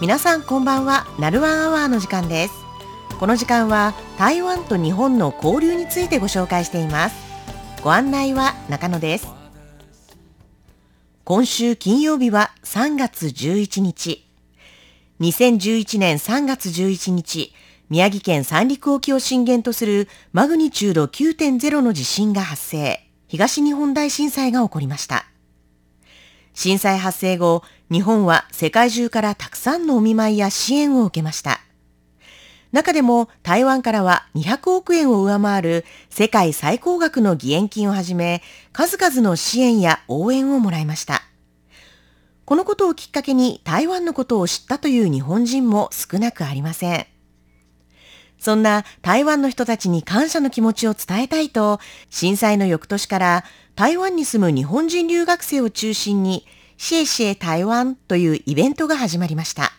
皆さんこんばんは。ナルワンアワーの時間です。この時間は台湾と日本の交流についてご紹介しています。ご案内は中野です。今週金曜日は3月11日。2011年3月11日宮城県三陸沖を震源とするマグニチュード9.0の地震が発生。東日本大震災が起こりました。震災発生後、日本は世界中からたくさんのお見舞いや支援を受けました。中でも台湾からは200億円を上回る世界最高額の義援金をはじめ、数々の支援や応援をもらいました。このことをきっかけに台湾のことを知ったという日本人も少なくありません。そんな台湾の人たちに感謝の気持ちを伝えたいと、震災の翌年から台湾に住む日本人留学生を中心に、シエシエ台湾というイベントが始まりました。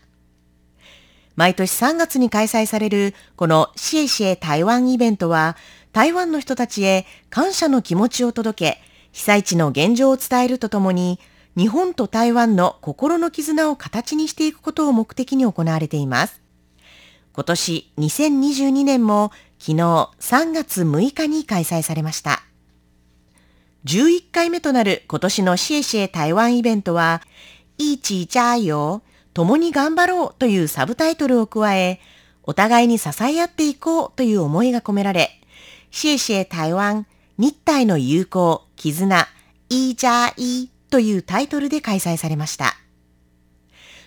毎年3月に開催されるこのシエシエ台湾イベントは、台湾の人たちへ感謝の気持ちを届け、被災地の現状を伝えるとともに、日本と台湾の心の絆を形にしていくことを目的に行われています。今年2022年も昨日3月6日に開催されました。11回目となる今年のシエシエ台湾イベントは、いちじゃよ、共に頑張ろうというサブタイトルを加え、お互いに支え合っていこうという思いが込められ、シエシエ台湾、日体の友好、絆、いじゃいというタイトルで開催されました。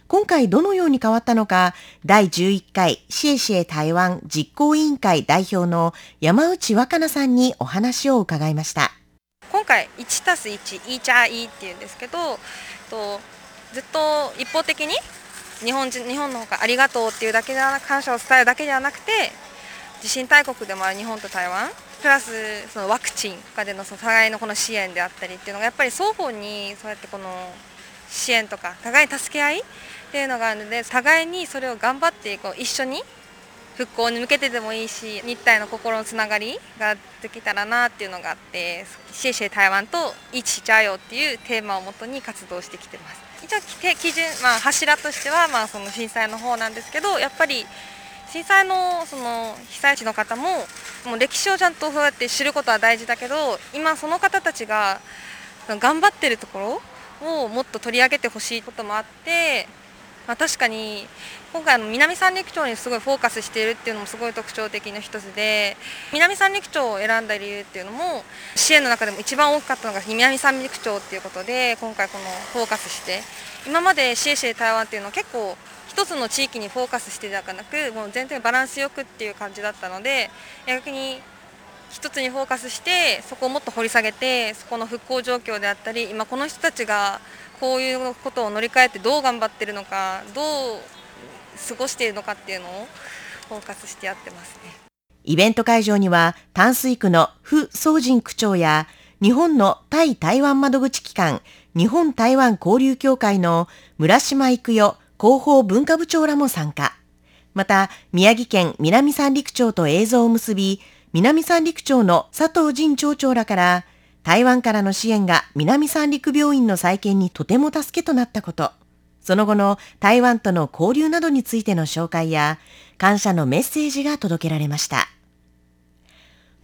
今回どのように変わったのか、第11回シエシエ台湾実行委員会代表の山内若菜さんにお話を伺いました。今回1たす1、イーチャーイっていうんですけど、とずっと一方的に日本人日本のほかありがとうっていうだけでは感謝を伝えるだけではなくて、地震大国でもある日本と台湾、プラスそのワクチンとかでのその互いのこの支援であったりっていうのがやっぱり双方にそうやってこの支援とか互いに助け合いっていうのがあるので互いにそれを頑張ってこう一緒に復興に向けてでもいいし日体の心のつながりができたらなっていうのがあって「シェイシェイ台湾」と「一致ちゃよ」っていうテーマをもとに活動してきてます。一応基準、まあ、柱としては、まあ、その震災の方なんですけどやっぱり震災のその被災地の方ももう歴史をちゃんとそうやって知ることは大事だけど今その方たちが頑張ってるところをもっと取り上げてほしいこともあってまあ、確かに今回の南三陸町にすごいフォーカスしているっていうのもすごい特徴的な一つで南三陸町を選んだ理由っていうのも支援の中でも一番大きかったのが南三陸町っていうことで今回このフォーカスして今までシエシエ台湾っていうのは結構一つの地域にフォーカスしてではなくもう全然バランスよくっていう感じだったので逆に一つにフォーカスしてそこをもっと掘り下げてそこの復興状況であったり今この人たちがこういうことを乗り換えてどう頑張ってるのかどう過ごしているのかっていうのをフォーカスしてやってますねイベント会場には淡水区の傅宗仁区長や日本の対台湾窓口機関日本台湾交流協会の村島育代広報文化部長らも参加。また、宮城県南三陸町と映像を結び、南三陸町の佐藤仁町長らから台湾からの支援が南三陸病院の再建にとても助けとなったこと、その後の台湾との交流などについての紹介や、感謝のメッセージが届けられました。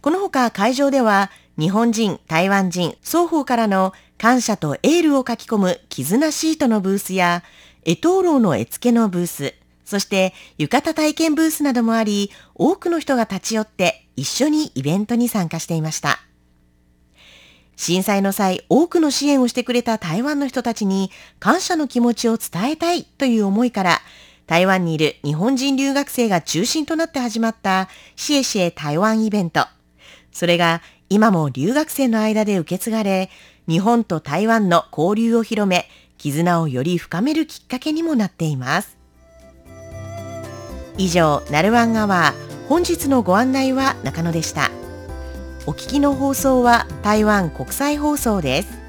このほか会場では、日本人、台湾人、双方からの感謝とエールを書き込む絆シートのブースや、エトーローの絵付けのブース、そして浴衣体験ブースなどもあり、多くの人が立ち寄って一緒にイベントに参加していました。震災の際、多くの支援をしてくれた台湾の人たちに感謝の気持ちを伝えたいという思いから、台湾にいる日本人留学生が中心となって始まったシエシエ台湾イベント。それが今も留学生の間で受け継がれ、日本と台湾の交流を広め、絆をより深めるきっかけにもなっています。以上、ナルワンアワー、本日のご案内は中野でした。お聞きの放送は台湾国際放送です。